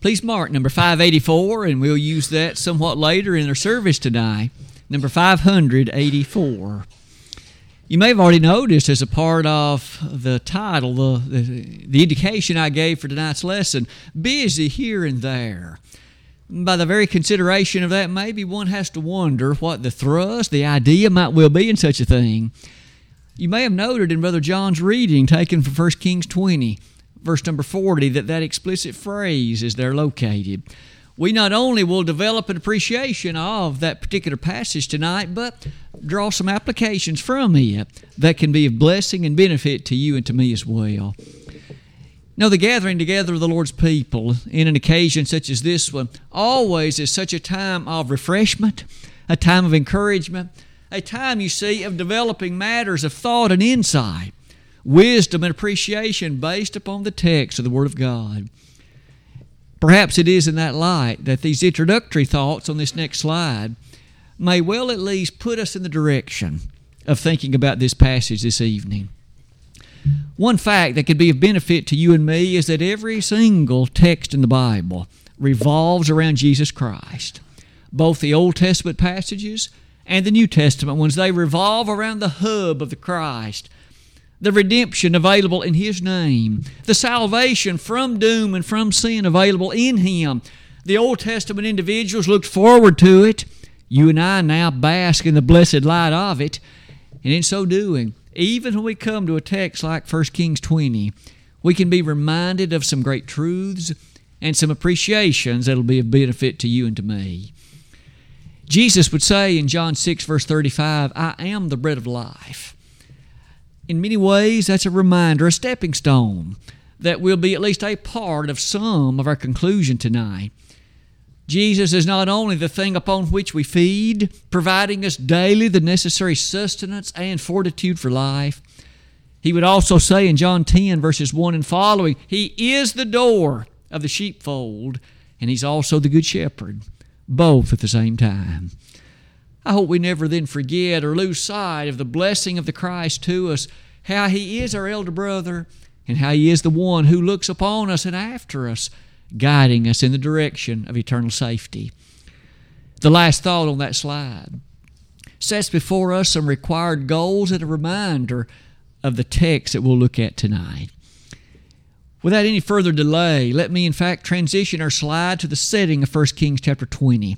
Please mark number 584, and we'll use that somewhat later in our service tonight. Number 584. You may have already noticed as a part of the title, the, the, the, indication I gave for tonight's lesson, busy here and there. By the very consideration of that, maybe one has to wonder what the thrust, the idea might well be in such a thing. You may have noted in Brother John's reading taken from 1 Kings 20, verse number 40, that that explicit phrase is there located we not only will develop an appreciation of that particular passage tonight, but draw some applications from it that can be of blessing and benefit to you and to me as well. Now, the gathering together of the Lord's people in an occasion such as this one always is such a time of refreshment, a time of encouragement, a time, you see, of developing matters of thought and insight, wisdom and appreciation based upon the text of the Word of God. Perhaps it is in that light that these introductory thoughts on this next slide may well at least put us in the direction of thinking about this passage this evening. One fact that could be of benefit to you and me is that every single text in the Bible revolves around Jesus Christ. Both the Old Testament passages and the New Testament ones, they revolve around the hub of the Christ, the redemption available in His name, the salvation from doom and from sin available in Him. The Old Testament individuals looked forward to it. You and I now bask in the blessed light of it. And in so doing, even when we come to a text like 1 Kings 20, we can be reminded of some great truths and some appreciations that'll be of benefit to you and to me. Jesus would say in John 6, verse 35, I am the bread of life in many ways, that's a reminder, a stepping stone that will be at least a part of some of our conclusion tonight. Jesus is not only the thing upon which we feed, providing us daily the necessary sustenance and fortitude for life. He would also say in John 10, verses 1 and following, He is the door of the sheepfold, and He's also the good shepherd, both at the same time. I hope we never then forget or lose sight of the blessing of the Christ to us, how He is our elder brother, and how He is the one who looks upon us and after us, guiding us in the direction of eternal safety. The last thought on that slide sets before us some required goals and a reminder of the text that we'll look at tonight. Without any further delay, let me in fact transition our slide to the setting of 1 Kings chapter 20.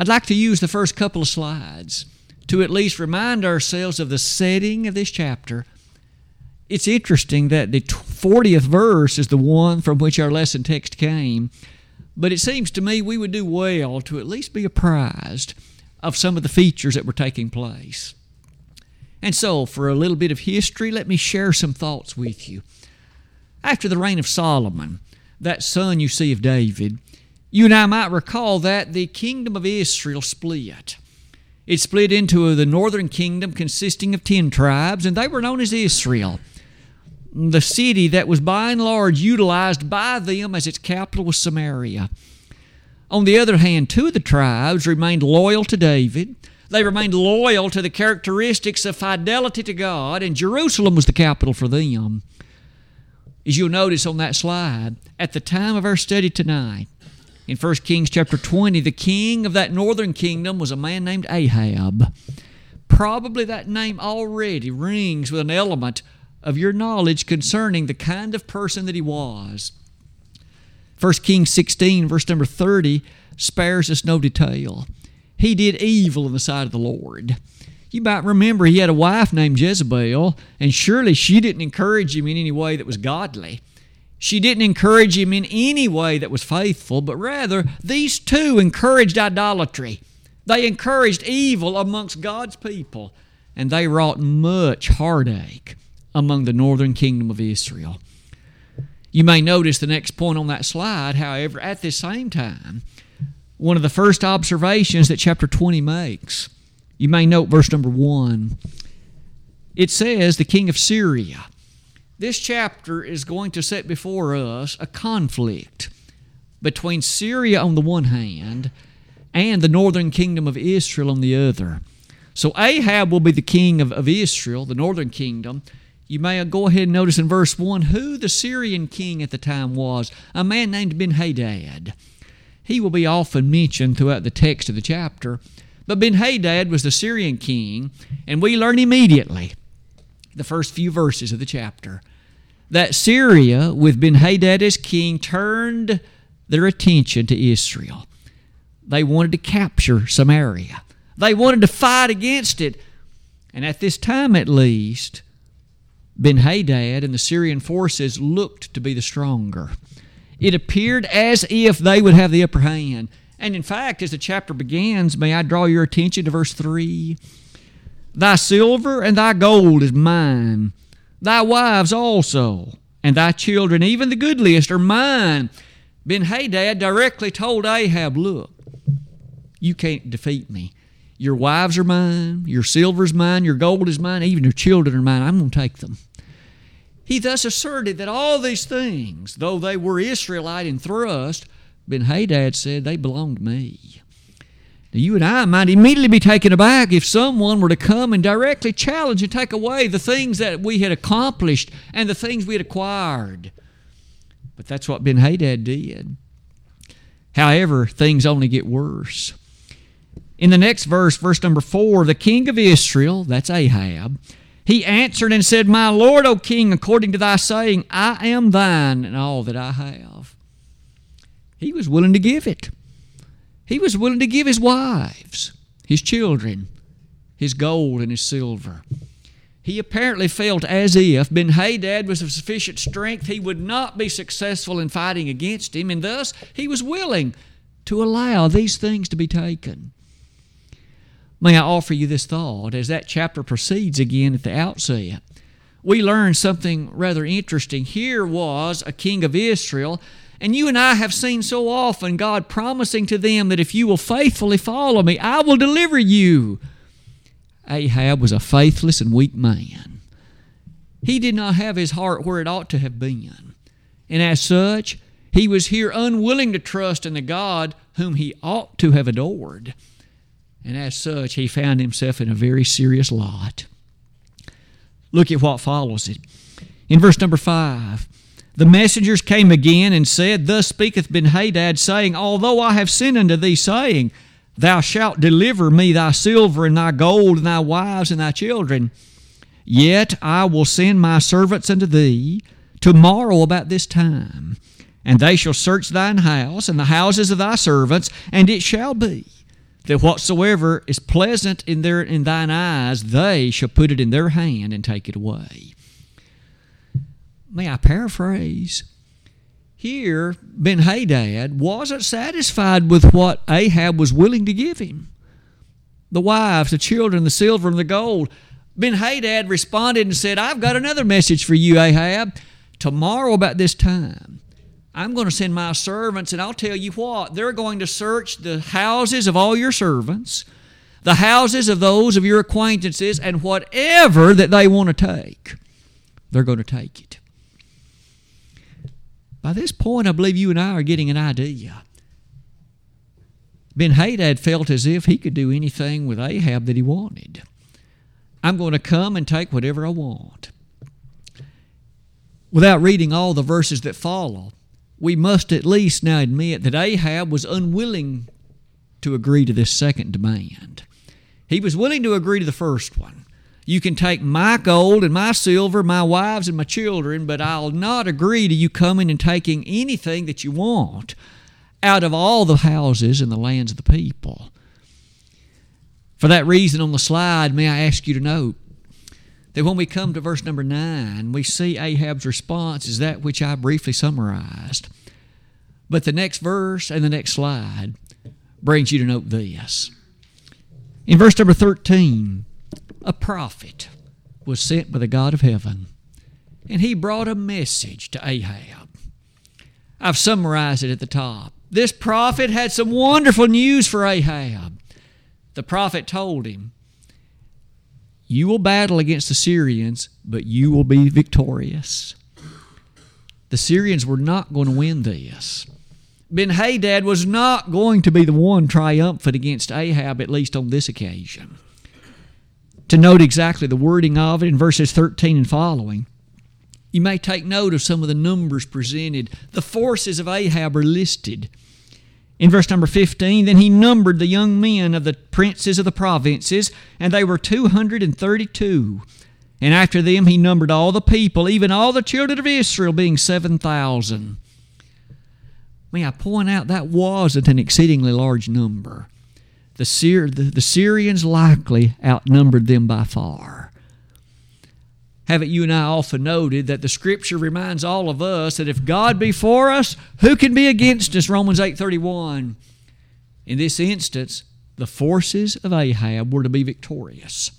I'd like to use the first couple of slides to at least remind ourselves of the setting of this chapter. It's interesting that the 40th verse is the one from which our lesson text came, but it seems to me we would do well to at least be apprised of some of the features that were taking place. And so, for a little bit of history, let me share some thoughts with you. After the reign of Solomon, that son you see of David, you and I might recall that the kingdom of Israel split. It split into the northern kingdom consisting of 10 tribes, and they were known as Israel. The city that was by and large utilized by them as its capital was Samaria. On the other hand, two of the tribes remained loyal to David. They remained loyal to the characteristics of fidelity to God, and Jerusalem was the capital for them. As you'll notice on that slide, at the time of our study tonight, in 1 Kings chapter 20, the king of that northern kingdom was a man named Ahab. Probably that name already rings with an element of your knowledge concerning the kind of person that he was. 1 Kings 16, verse number 30, spares us no detail. He did evil in the sight of the Lord. You might remember he had a wife named Jezebel, and surely she didn't encourage him in any way that was godly. She didn't encourage him in any way that was faithful, but rather these two encouraged idolatry. They encouraged evil amongst God's people, and they wrought much heartache among the northern kingdom of Israel. You may notice the next point on that slide, however, at the same time, one of the first observations that chapter 20 makes. You may note verse number 1. It says, The king of Syria this chapter is going to set before us a conflict between Syria on the one hand and the northern kingdom of Israel on the other. So Ahab will be the king of, of Israel, the northern kingdom. You may go ahead and notice in verse 1 who the Syrian king at the time was a man named Ben Hadad. He will be often mentioned throughout the text of the chapter. But Ben Hadad was the Syrian king, and we learn immediately, the first few verses of the chapter, that Syria, with Ben Hadad as king, turned their attention to Israel. They wanted to capture Samaria, they wanted to fight against it. And at this time, at least, Ben Hadad and the Syrian forces looked to be the stronger. It appeared as if they would have the upper hand. And in fact, as the chapter begins, may I draw your attention to verse 3 Thy silver and thy gold is mine, thy wives also, and thy children, even the goodliest, are mine. Ben Hadad directly told Ahab, Look, you can't defeat me. Your wives are mine, your silver is mine, your gold is mine, even your children are mine. I'm going to take them. He thus asserted that all these things, though they were Israelite in thrust, Ben Hadad said they belonged to me. You and I might immediately be taken aback if someone were to come and directly challenge and take away the things that we had accomplished and the things we had acquired. But that's what Ben Hadad did. However, things only get worse. In the next verse, verse number four, the king of Israel, that's Ahab, he answered and said, My Lord, O King, according to thy saying, I am thine and all that I have. He was willing to give it. He was willing to give his wives, his children, his gold and his silver. He apparently felt as if Ben Hadad was of sufficient strength, he would not be successful in fighting against him, and thus he was willing to allow these things to be taken. May I offer you this thought as that chapter proceeds again at the outset? We learn something rather interesting. Here was a king of Israel, and you and I have seen so often God promising to them that if you will faithfully follow me, I will deliver you. Ahab was a faithless and weak man. He did not have his heart where it ought to have been. And as such, he was here unwilling to trust in the God whom he ought to have adored and as such, he found himself in a very serious lot. Look at what follows it. In verse number 5, the messengers came again and said, Thus speaketh Benhadad, saying, Although I have sent unto thee, saying, Thou shalt deliver me thy silver and thy gold and thy wives and thy children, yet I will send my servants unto thee tomorrow about this time, and they shall search thine house and the houses of thy servants, and it shall be that whatsoever is pleasant in their in thine eyes, they shall put it in their hand and take it away. May I paraphrase? Here, Ben Hadad wasn't satisfied with what Ahab was willing to give him the wives, the children, the silver, and the gold. Ben Hadad responded and said, I've got another message for you, Ahab. Tomorrow, about this time, I'm going to send my servants, and I'll tell you what, they're going to search the houses of all your servants, the houses of those of your acquaintances, and whatever that they want to take, they're going to take it. By this point, I believe you and I are getting an idea. Ben Hadad felt as if he could do anything with Ahab that he wanted. I'm going to come and take whatever I want. Without reading all the verses that follow, we must at least now admit that Ahab was unwilling to agree to this second demand. He was willing to agree to the first one. You can take my gold and my silver, my wives and my children, but I'll not agree to you coming and taking anything that you want out of all the houses and the lands of the people. For that reason, on the slide, may I ask you to note that when we come to verse number 9, we see Ahab's response is that which I briefly summarized. But the next verse and the next slide brings you to note this. In verse number 13, a prophet was sent by the God of heaven, and he brought a message to Ahab. I've summarized it at the top. This prophet had some wonderful news for Ahab. The prophet told him you will battle against the Syrians, but you will be victorious. The Syrians were not going to win this. Ben Hadad was not going to be the one triumphant against Ahab, at least on this occasion. To note exactly the wording of it in verses 13 and following. You may take note of some of the numbers presented. The forces of Ahab are listed. In verse number 15, then he numbered the young men of the princes of the provinces, and they were 232. And after them he numbered all the people, even all the children of Israel, being 7,000. May I point out that wasn't an exceedingly large number. The, Syr- the, the Syrians likely outnumbered them by far. Haven't you and I often noted that the Scripture reminds all of us that if God be for us, who can be against us? Romans 8:31. In this instance, the forces of Ahab were to be victorious.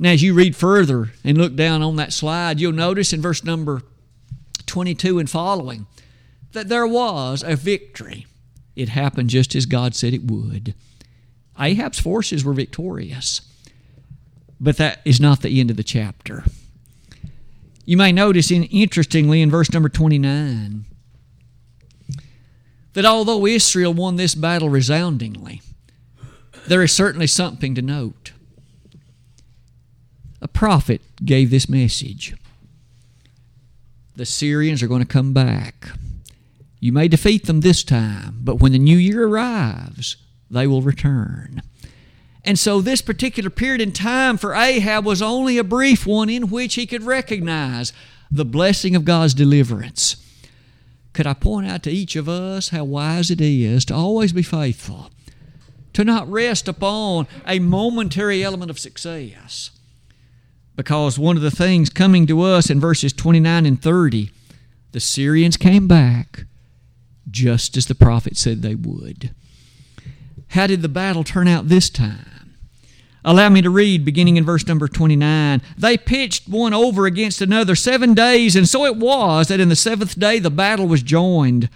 Now, as you read further and look down on that slide, you'll notice in verse number 22 and following that there was a victory. It happened just as God said it would. Ahab's forces were victorious, but that is not the end of the chapter. You may notice, in, interestingly, in verse number 29, that although Israel won this battle resoundingly, there is certainly something to note a prophet gave this message The Syrians are going to come back. You may defeat them this time, but when the new year arrives, they will return. And so, this particular period in time for Ahab was only a brief one in which he could recognize the blessing of God's deliverance. Could I point out to each of us how wise it is to always be faithful, to not rest upon a momentary element of success, because one of the things coming to us in verses 29 and 30, the Syrians came back just as the prophet said they would. How did the battle turn out this time? Allow me to read beginning in verse number 29. They pitched one over against another seven days, and so it was that in the seventh day the battle was joined.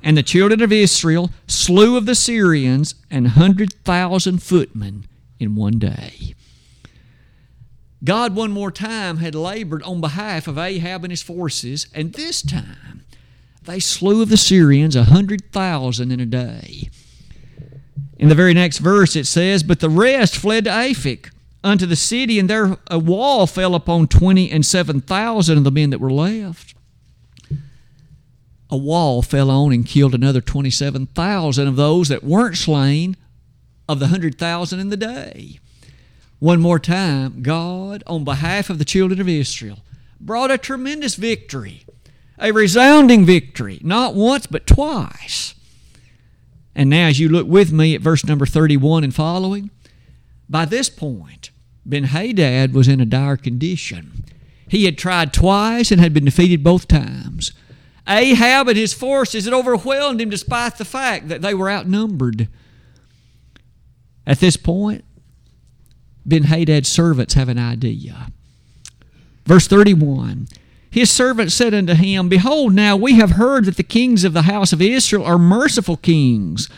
And the children of Israel slew of the Syrians an hundred thousand footmen in one day. God, one more time, had labored on behalf of Ahab and his forces, and this time they slew of the Syrians a hundred thousand in a day. In the very next verse it says, But the rest fled to Aphek unto the city, and there a wall fell upon twenty and seven thousand of the men that were left. A wall fell on and killed another twenty-seven thousand of those that weren't slain of the hundred thousand in the day one more time, God, on behalf of the children of Israel, brought a tremendous victory, a resounding victory, not once but twice. And now, as you look with me at verse number 31 and following, by this point, Ben Hadad was in a dire condition. He had tried twice and had been defeated both times. Ahab and his forces had overwhelmed him despite the fact that they were outnumbered. At this point, Ben Hadad's servants have an idea. Verse 31 His servants said unto him, Behold, now we have heard that the kings of the house of Israel are merciful kings.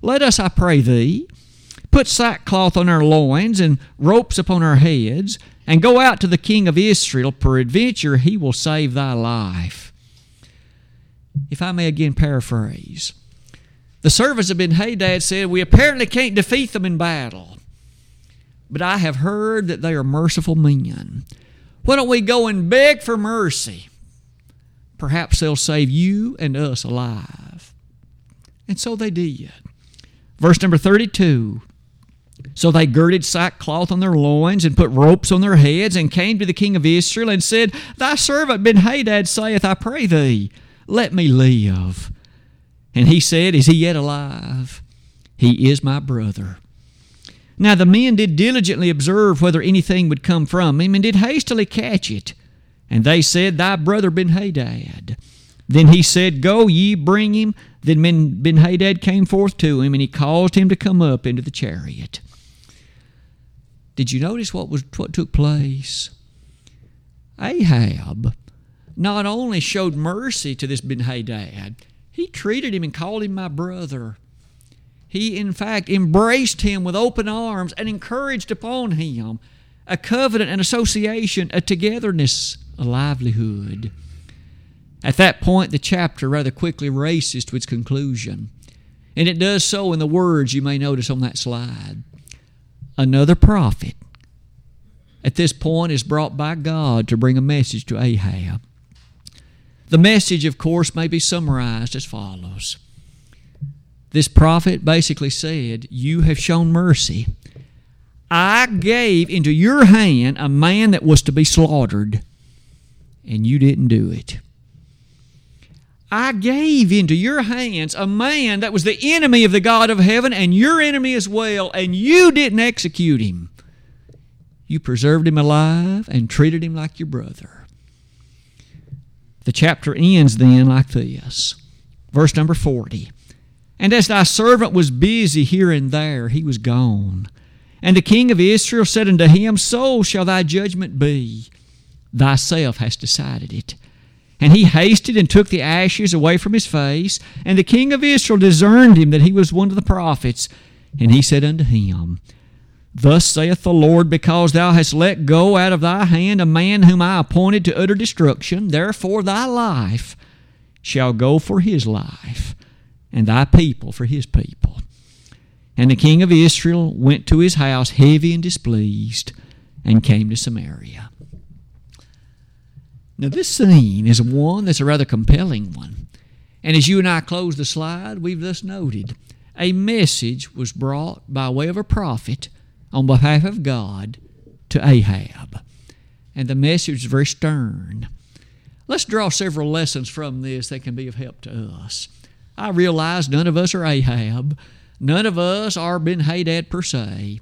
Let us, I pray thee, put sackcloth on our loins and ropes upon our heads, and go out to the king of Israel. Peradventure he will save thy life. If I may again paraphrase, the servants of Ben Hadad said, We apparently can't defeat them in battle. But I have heard that they are merciful men. Why don't we go and beg for mercy? Perhaps they'll save you and us alive. And so they did. Verse number 32 So they girded sackcloth on their loins and put ropes on their heads and came to the king of Israel and said, Thy servant Ben Hadad saith, I pray thee, let me live. And he said, Is he yet alive? He is my brother. Now the men did diligently observe whether anything would come from him, and did hastily catch it. And they said, Thy brother Ben Hadad. Then he said, Go ye, bring him. Then Ben Hadad came forth to him, and he caused him to come up into the chariot. Did you notice what was what took place? Ahab not only showed mercy to this Ben Hadad, he treated him and called him my brother. He, in fact, embraced him with open arms and encouraged upon him a covenant, an association, a togetherness, a livelihood. At that point, the chapter rather quickly races to its conclusion. And it does so in the words you may notice on that slide. Another prophet at this point is brought by God to bring a message to Ahab. The message, of course, may be summarized as follows. This prophet basically said, You have shown mercy. I gave into your hand a man that was to be slaughtered, and you didn't do it. I gave into your hands a man that was the enemy of the God of heaven and your enemy as well, and you didn't execute him. You preserved him alive and treated him like your brother. The chapter ends then like this. Verse number 40. And as thy servant was busy here and there, he was gone. And the king of Israel said unto him, So shall thy judgment be. Thyself hast decided it. And he hasted and took the ashes away from his face. And the king of Israel discerned him that he was one of the prophets. And he said unto him, Thus saith the Lord, because thou hast let go out of thy hand a man whom I appointed to utter destruction, therefore thy life shall go for his life, and thy people for his people. And the king of Israel went to his house heavy and displeased, and came to Samaria. Now, this scene is one that's a rather compelling one. And as you and I close the slide, we've thus noted a message was brought by way of a prophet on behalf of God to Ahab. And the message is very stern. Let's draw several lessons from this that can be of help to us. I realize none of us are Ahab. None of us are Ben Hadad per se.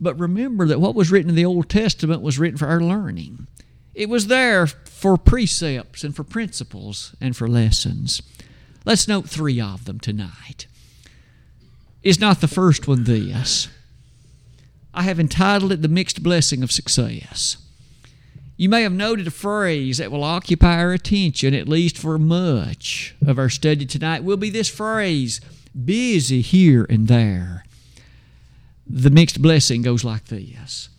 But remember that what was written in the Old Testament was written for our learning. It was there for precepts and for principles and for lessons. Let's note three of them tonight. Is not the first one this? I have entitled it The Mixed Blessing of Success. You may have noted a phrase that will occupy our attention, at least for much of our study tonight, will be this phrase busy here and there. The mixed blessing goes like this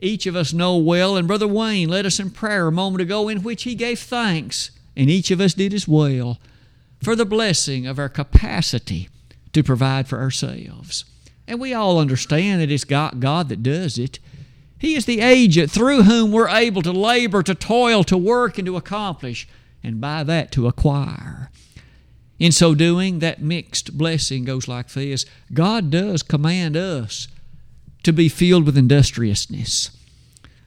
each of us know well, and Brother Wayne led us in prayer a moment ago in which he gave thanks, and each of us did as well, for the blessing of our capacity to provide for ourselves. And we all understand that it's God, God that does it. He is the agent through whom we're able to labor, to toil, to work, and to accomplish, and by that to acquire. In so doing, that mixed blessing goes like this God does command us to be filled with industriousness.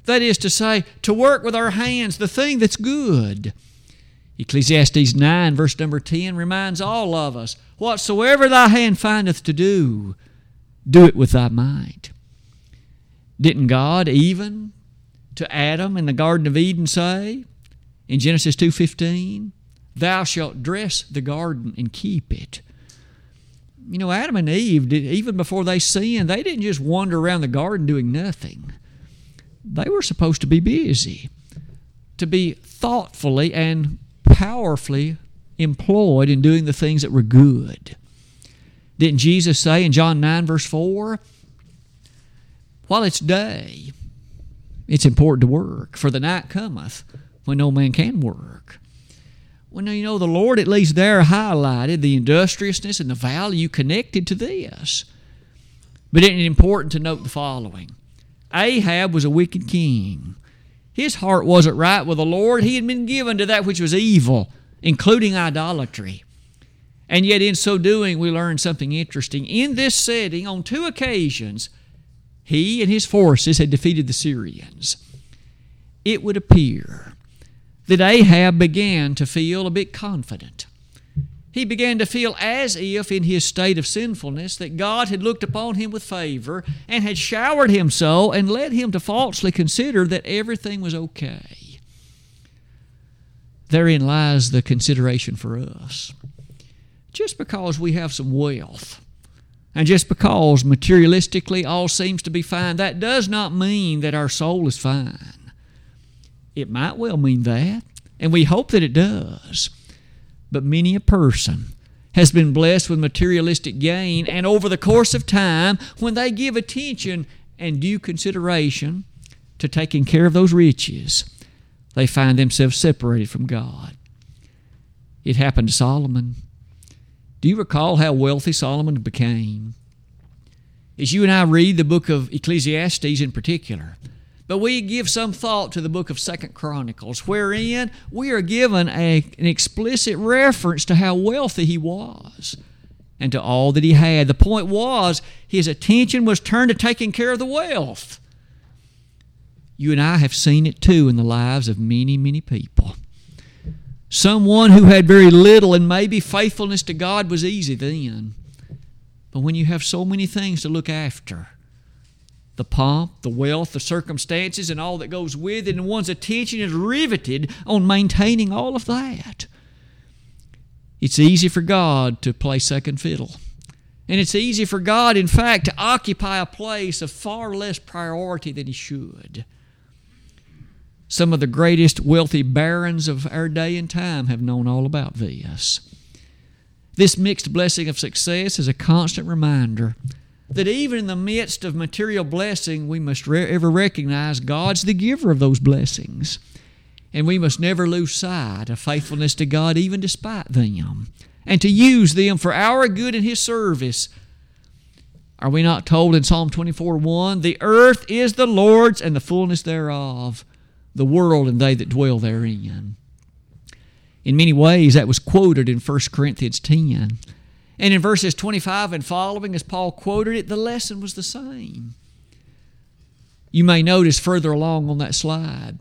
That is to say, to work with our hands the thing that's good. Ecclesiastes 9, verse number 10, reminds all of us whatsoever thy hand findeth to do, do it with thy mind. Didn't God even to Adam in the Garden of Eden say in Genesis 2:15, "Thou shalt dress the garden and keep it." you know, Adam and Eve, did, even before they sinned, they didn't just wander around the garden doing nothing. They were supposed to be busy, to be thoughtfully and powerfully employed in doing the things that were good. Didn't Jesus say in John 9, verse 4, while it's day, it's important to work, for the night cometh when no man can work. Well, you know, the Lord at least there highlighted the industriousness and the value connected to this. But isn't it important to note the following? Ahab was a wicked king. His heart wasn't right with the Lord. He had been given to that which was evil, including idolatry. And yet, in so doing, we learn something interesting. In this setting, on two occasions, he and his forces had defeated the Syrians. It would appear that Ahab began to feel a bit confident. He began to feel as if, in his state of sinfulness, that God had looked upon him with favor and had showered him so and led him to falsely consider that everything was okay. Therein lies the consideration for us. Just because we have some wealth, and just because materialistically all seems to be fine, that does not mean that our soul is fine. It might well mean that, and we hope that it does. But many a person has been blessed with materialistic gain, and over the course of time, when they give attention and due consideration to taking care of those riches, they find themselves separated from God. It happened to Solomon. Do you recall how wealthy Solomon became? As you and I read the book of Ecclesiastes in particular, but we give some thought to the book of Second Chronicles, wherein we are given a, an explicit reference to how wealthy he was and to all that he had. The point was his attention was turned to taking care of the wealth. You and I have seen it too in the lives of many, many people. Someone who had very little and maybe faithfulness to God was easy then. But when you have so many things to look after, the pomp, the wealth, the circumstances, and all that goes with it, and one's attention is riveted on maintaining all of that. It's easy for God to play second fiddle. And it's easy for God, in fact, to occupy a place of far less priority than He should. Some of the greatest wealthy barons of our day and time have known all about this. This mixed blessing of success is a constant reminder that even in the midst of material blessing, we must re- ever recognize God's the giver of those blessings. And we must never lose sight of faithfulness to God, even despite them, and to use them for our good and His service. Are we not told in Psalm 24 1 The earth is the Lord's and the fullness thereof, the world and they that dwell therein? In many ways, that was quoted in 1 Corinthians 10. And in verses 25 and following, as Paul quoted it, the lesson was the same. You may notice further along on that slide,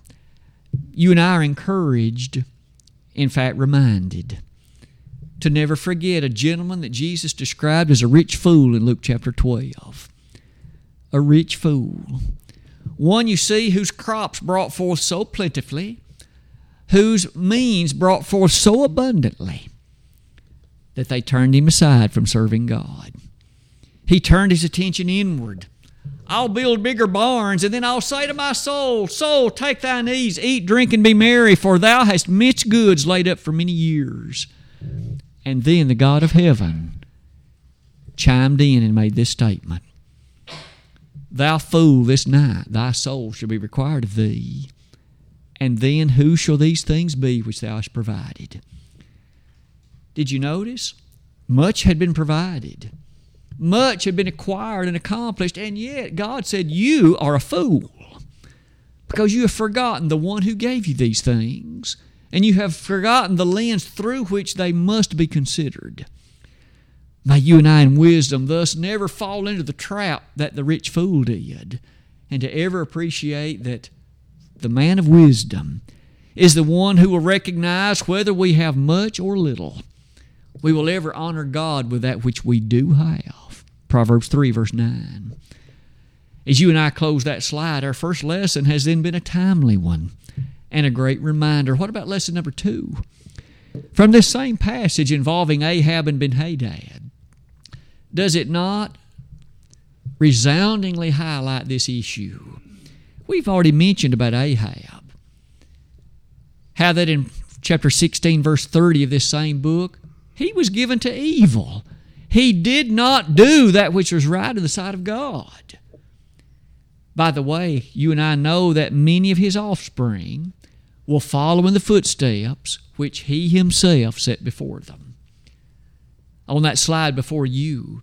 you and I are encouraged, in fact, reminded, to never forget a gentleman that Jesus described as a rich fool in Luke chapter 12. A rich fool. One, you see, whose crops brought forth so plentifully, whose means brought forth so abundantly that they turned him aside from serving God. He turned his attention inward. I'll build bigger barns, and then I'll say to my soul, Soul, take thine ease, eat, drink, and be merry, for thou hast much goods laid up for many years. And then the God of heaven chimed in and made this statement Thou fool, this night thy soul shall be required of thee. And then who shall these things be which thou hast provided? Did you notice? Much had been provided, much had been acquired and accomplished, and yet God said, You are a fool because you have forgotten the one who gave you these things, and you have forgotten the lens through which they must be considered. May you and I, in wisdom, thus never fall into the trap that the rich fool did, and to ever appreciate that the man of wisdom is the one who will recognize whether we have much or little we will ever honor God with that which we do have. Proverbs 3, verse 9. As you and I close that slide, our first lesson has then been a timely one and a great reminder. What about lesson number two? From this same passage involving Ahab and Ben Hadad, does it not resoundingly highlight this issue? We've already mentioned about Ahab. How that in chapter 16, verse 30 of this same book, he was given to evil. He did not do that which was right in the sight of God. By the way, you and I know that many of his offspring will follow in the footsteps which he himself set before them. On that slide before you,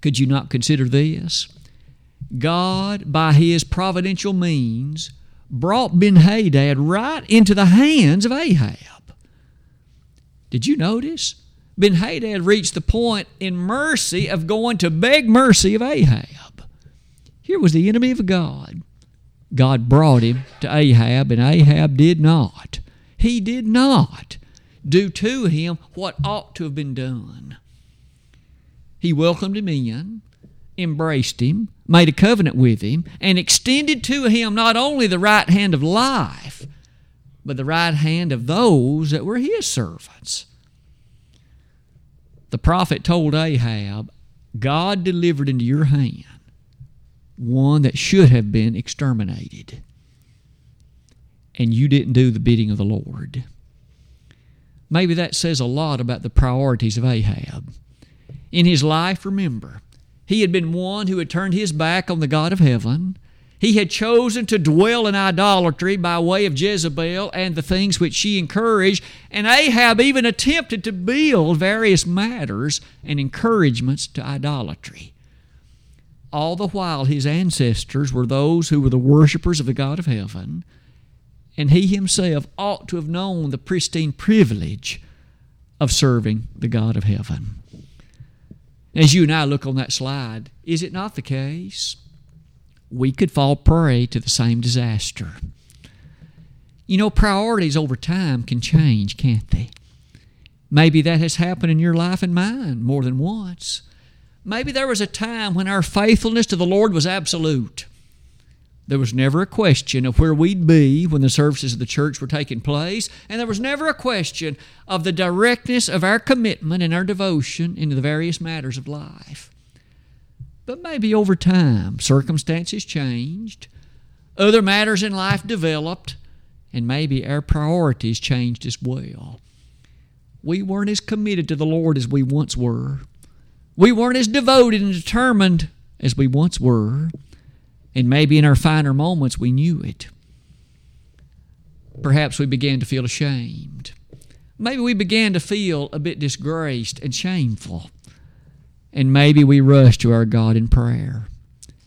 could you not consider this? God, by his providential means, brought Ben Hadad right into the hands of Ahab. Did you notice? Ben Hadad reached the point in mercy of going to beg mercy of Ahab. Here was the enemy of God. God brought him to Ahab, and Ahab did not. He did not do to him what ought to have been done. He welcomed him in, embraced him, made a covenant with him, and extended to him not only the right hand of life, but the right hand of those that were his servants the prophet told Ahab, God delivered into your hand one that should have been exterminated. And you didn't do the bidding of the Lord. Maybe that says a lot about the priorities of Ahab. In his life, remember, he had been one who had turned his back on the God of heaven he had chosen to dwell in idolatry by way of Jezebel and the things which she encouraged, and Ahab even attempted to build various matters and encouragements to idolatry. all the while his ancestors were those who were the worshippers of the God of heaven, and he himself ought to have known the pristine privilege of serving the God of heaven. As you and I look on that slide, is it not the case? We could fall prey to the same disaster. You know, priorities over time can change, can't they? Maybe that has happened in your life and mine more than once. Maybe there was a time when our faithfulness to the Lord was absolute. There was never a question of where we'd be when the services of the church were taking place, and there was never a question of the directness of our commitment and our devotion into the various matters of life. But maybe over time, circumstances changed, other matters in life developed, and maybe our priorities changed as well. We weren't as committed to the Lord as we once were. We weren't as devoted and determined as we once were. And maybe in our finer moments we knew it. Perhaps we began to feel ashamed. Maybe we began to feel a bit disgraced and shameful. And maybe we rushed to our God in prayer,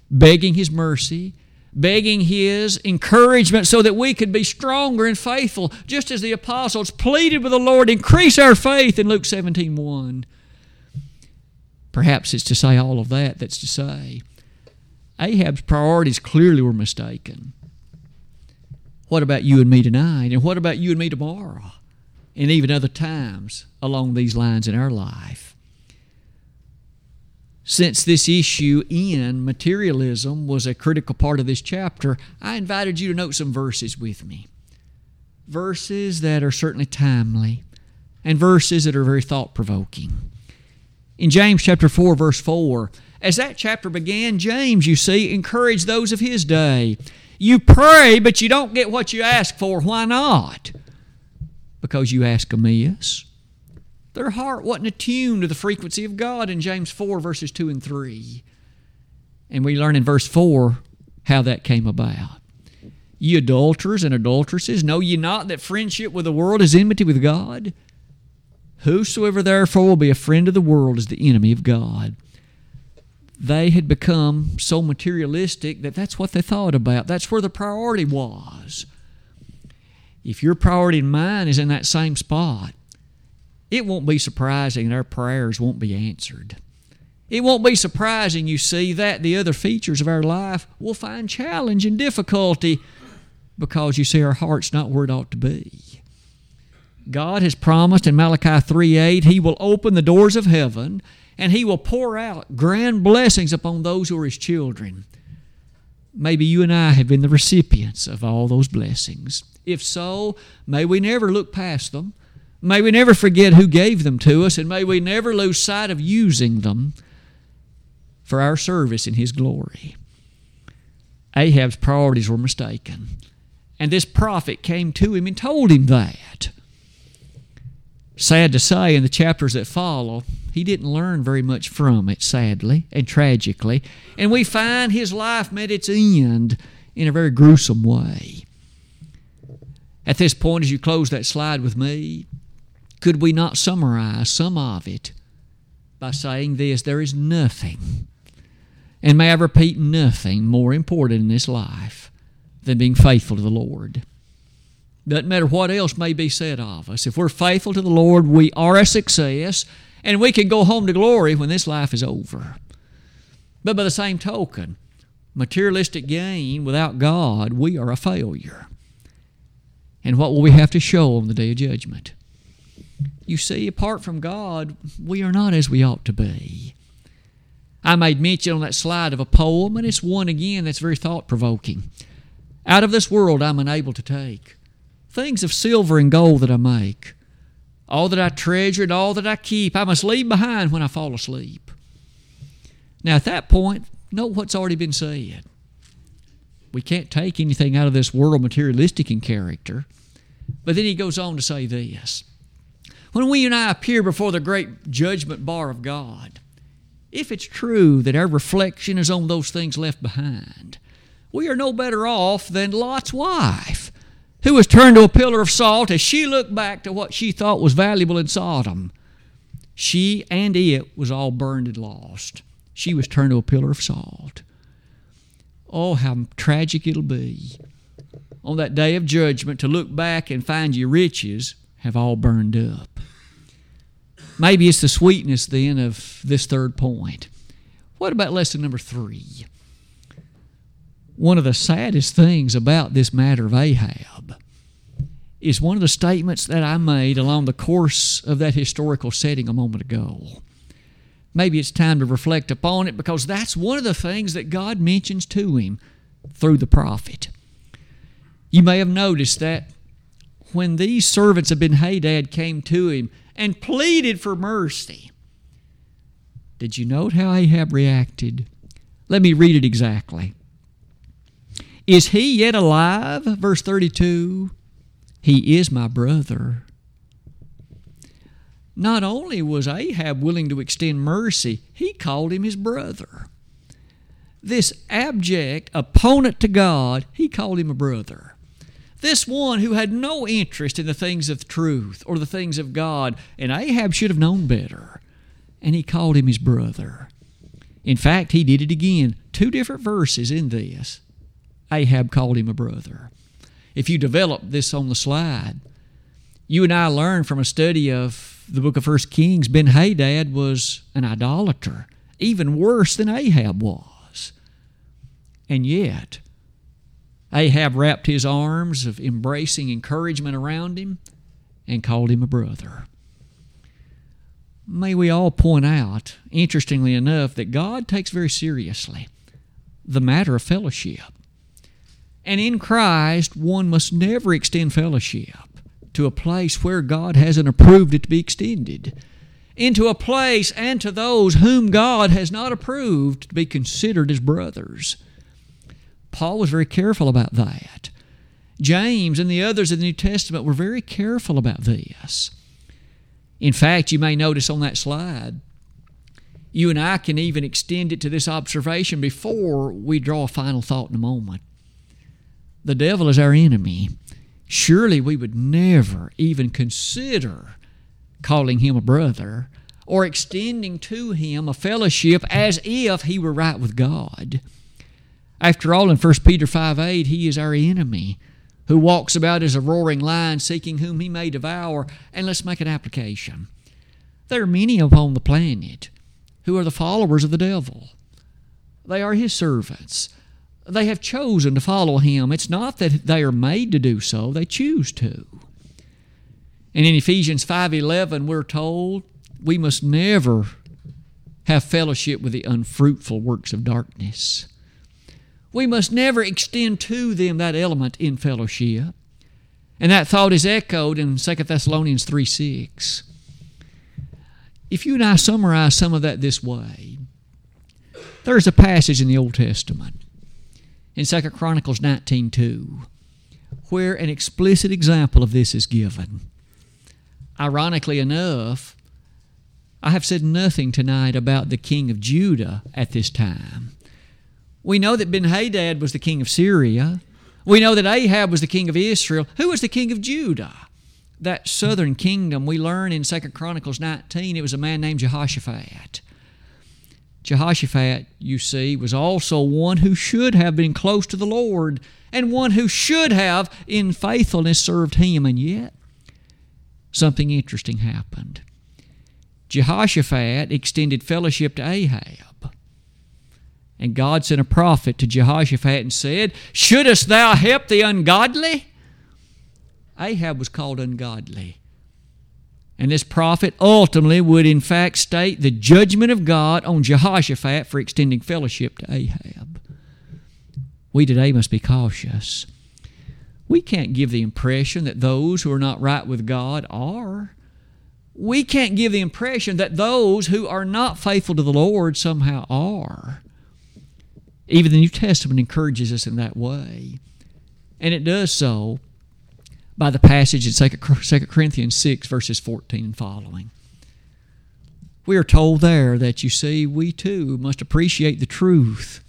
begging His mercy, begging His encouragement so that we could be stronger and faithful, just as the apostles pleaded with the Lord, increase our faith in Luke 17 1. Perhaps it's to say all of that that's to say Ahab's priorities clearly were mistaken. What about you and me tonight? And what about you and me tomorrow? And even other times along these lines in our life. Since this issue in materialism was a critical part of this chapter, I invited you to note some verses with me. Verses that are certainly timely and verses that are very thought provoking. In James chapter 4, verse 4, as that chapter began, James, you see, encouraged those of his day. You pray, but you don't get what you ask for. Why not? Because you ask amiss. Their heart wasn't attuned to the frequency of God in James 4, verses 2 and 3. And we learn in verse 4 how that came about. Ye adulterers and adulteresses, know ye not that friendship with the world is enmity with God? Whosoever therefore will be a friend of the world is the enemy of God they had become so materialistic that that's what they thought about. That's where the priority was. If your priority and mine is in that same spot, it won't be surprising that our prayers won't be answered. It won't be surprising, you see, that the other features of our life will find challenge and difficulty because you see our heart's not where it ought to be. God has promised in Malachi 3 8, He will open the doors of heaven and He will pour out grand blessings upon those who are His children. Maybe you and I have been the recipients of all those blessings. If so, may we never look past them. May we never forget who gave them to us, and may we never lose sight of using them for our service in His glory. Ahab's priorities were mistaken. And this prophet came to him and told him that. Sad to say, in the chapters that follow, he didn't learn very much from it, sadly and tragically. And we find his life met its end in a very gruesome way. At this point, as you close that slide with me, could we not summarize some of it by saying this there is nothing, and may I repeat, nothing more important in this life than being faithful to the Lord? Doesn't matter what else may be said of us. If we're faithful to the Lord, we are a success, and we can go home to glory when this life is over. But by the same token, materialistic gain without God, we are a failure. And what will we have to show on the day of judgment? You see, apart from God, we are not as we ought to be. I made mention on that slide of a poem, and it's one again that's very thought provoking. Out of this world I'm unable to take things of silver and gold that I make, all that I treasure and all that I keep, I must leave behind when I fall asleep. Now, at that point, note what's already been said. We can't take anything out of this world materialistic in character. But then he goes on to say this When we and I appear before the great judgment bar of God, if it's true that our reflection is on those things left behind, we are no better off than Lot's wife who was turned to a pillar of salt as she looked back to what she thought was valuable in Sodom. She and it was all burned and lost. she was turned to a pillar of salt. Oh, how tragic it'll be on that day of judgment to look back and find your riches have all burned up. Maybe it's the sweetness then of this third point. What about lesson number three? One of the saddest things about this matter of Ahab is one of the statements that I made along the course of that historical setting a moment ago. Maybe it's time to reflect upon it because that's one of the things that God mentions to him through the prophet. You may have noticed that when these servants of Ben Hadad came to him and pleaded for mercy, did you note how Ahab reacted? Let me read it exactly. Is he yet alive? Verse 32. He is my brother. Not only was Ahab willing to extend mercy, he called him his brother. This abject opponent to God, he called him a brother. This one who had no interest in the things of truth or the things of God, and Ahab should have known better, and he called him his brother. In fact, he did it again. Two different verses in this. Ahab called him a brother. If you develop this on the slide, you and I learned from a study of the book of First Kings, Ben Hadad was an idolater, even worse than Ahab was. And yet, Ahab wrapped his arms of embracing encouragement around him and called him a brother. May we all point out, interestingly enough, that God takes very seriously the matter of fellowship. And in Christ, one must never extend fellowship to a place where God hasn't approved it to be extended, into a place and to those whom God has not approved to be considered as brothers. Paul was very careful about that. James and the others in the New Testament were very careful about this. In fact, you may notice on that slide, you and I can even extend it to this observation before we draw a final thought in a moment. The devil is our enemy. Surely we would never even consider calling him a brother or extending to him a fellowship as if he were right with God. After all, in 1 Peter 5 8, he is our enemy who walks about as a roaring lion seeking whom he may devour. And let's make an application. There are many upon the planet who are the followers of the devil, they are his servants they have chosen to follow him. It's not that they are made to do so, they choose to. And in Ephesians 5:11 we're told we must never have fellowship with the unfruitful works of darkness. We must never extend to them that element in fellowship. And that thought is echoed in 2 Thessalonians 3 6. If you and I summarize some of that this way, there's a passage in the Old Testament in 2 Chronicles 19.2 where an explicit example of this is given. Ironically enough, I have said nothing tonight about the king of Judah at this time. We know that Ben Hadad was the king of Syria. We know that Ahab was the king of Israel. Who was the king of Judah? That southern kingdom we learn in 2 Chronicles 19, it was a man named Jehoshaphat. Jehoshaphat, you see, was also one who should have been close to the Lord and one who should have, in faithfulness, served him. And yet, something interesting happened. Jehoshaphat extended fellowship to Ahab. And God sent a prophet to Jehoshaphat and said, Shouldest thou help the ungodly? Ahab was called ungodly. And this prophet ultimately would, in fact, state the judgment of God on Jehoshaphat for extending fellowship to Ahab. We today must be cautious. We can't give the impression that those who are not right with God are. We can't give the impression that those who are not faithful to the Lord somehow are. Even the New Testament encourages us in that way. And it does so by the passage in 2 Corinthians 6, verses 14 and following. We are told there that you see, we too must appreciate the truth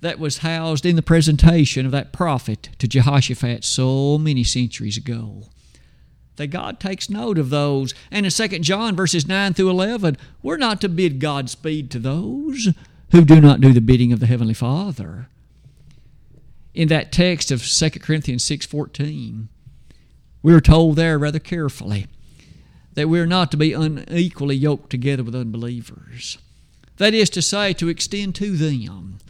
that was housed in the presentation of that prophet to Jehoshaphat so many centuries ago. that God takes note of those. And in 2 John verses 9 through 11, we're not to bid Godspeed to those who do not do the bidding of the Heavenly Father. In that text of 2 Corinthians 6:14, we are told there rather carefully that we are not to be unequally yoked together with unbelievers. That is to say, to extend to them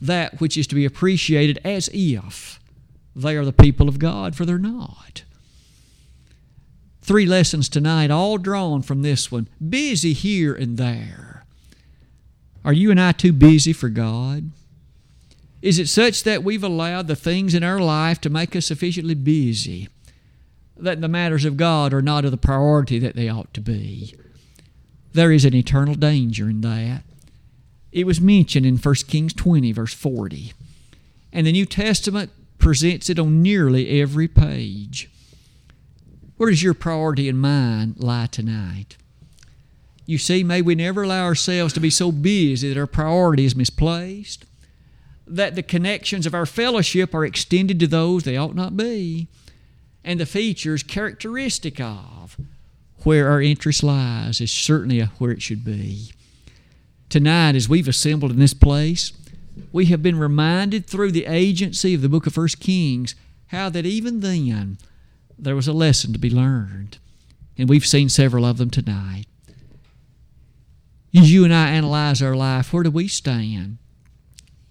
that which is to be appreciated as if they are the people of God, for they're not. Three lessons tonight, all drawn from this one. Busy here and there. Are you and I too busy for God? Is it such that we've allowed the things in our life to make us sufficiently busy that the matters of God are not of the priority that they ought to be? There is an eternal danger in that. It was mentioned in 1 Kings 20, verse 40. And the New Testament presents it on nearly every page. Where does your priority and mine lie tonight? You see, may we never allow ourselves to be so busy that our priority is misplaced, that the connections of our fellowship are extended to those they ought not be, and the features characteristic of where our interest lies is certainly where it should be. Tonight, as we've assembled in this place, we have been reminded through the agency of the book of First Kings how that even then there was a lesson to be learned. And we've seen several of them tonight. As you and I analyze our life, where do we stand?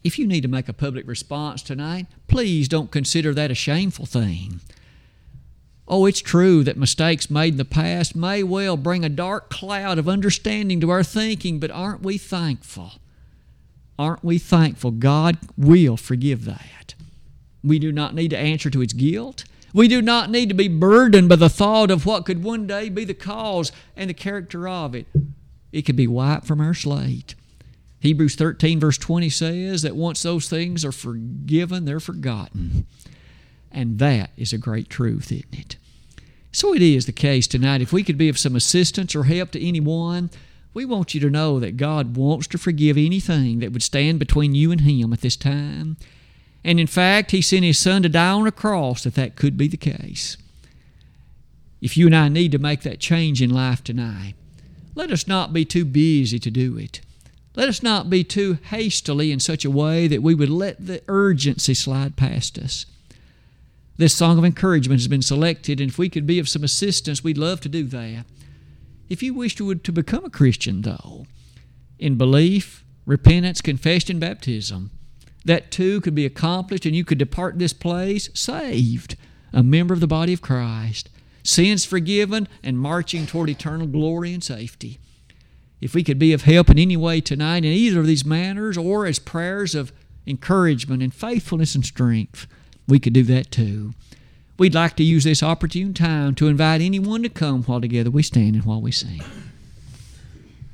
If you need to make a public response tonight, please don't consider that a shameful thing. Oh, it's true that mistakes made in the past may well bring a dark cloud of understanding to our thinking, but aren't we thankful? Aren't we thankful God will forgive that? We do not need to answer to its guilt. We do not need to be burdened by the thought of what could one day be the cause and the character of it. It could be wiped from our slate. Hebrews 13, verse 20 says that once those things are forgiven, they're forgotten. And that is a great truth, isn't it? So it is the case tonight. If we could be of some assistance or help to anyone, we want you to know that God wants to forgive anything that would stand between you and Him at this time. And in fact, He sent His Son to die on a cross that that could be the case. If you and I need to make that change in life tonight, let us not be too busy to do it. Let us not be too hastily in such a way that we would let the urgency slide past us. This song of encouragement has been selected, and if we could be of some assistance, we'd love to do that. If you wish to, to become a Christian, though, in belief, repentance, confession, baptism, that too could be accomplished, and you could depart this place saved, a member of the body of Christ, sins forgiven, and marching toward eternal glory and safety. If we could be of help in any way tonight in either of these manners, or as prayers of encouragement and faithfulness and strength, we could do that too. We'd like to use this opportune time to invite anyone to come while together we stand and while we sing.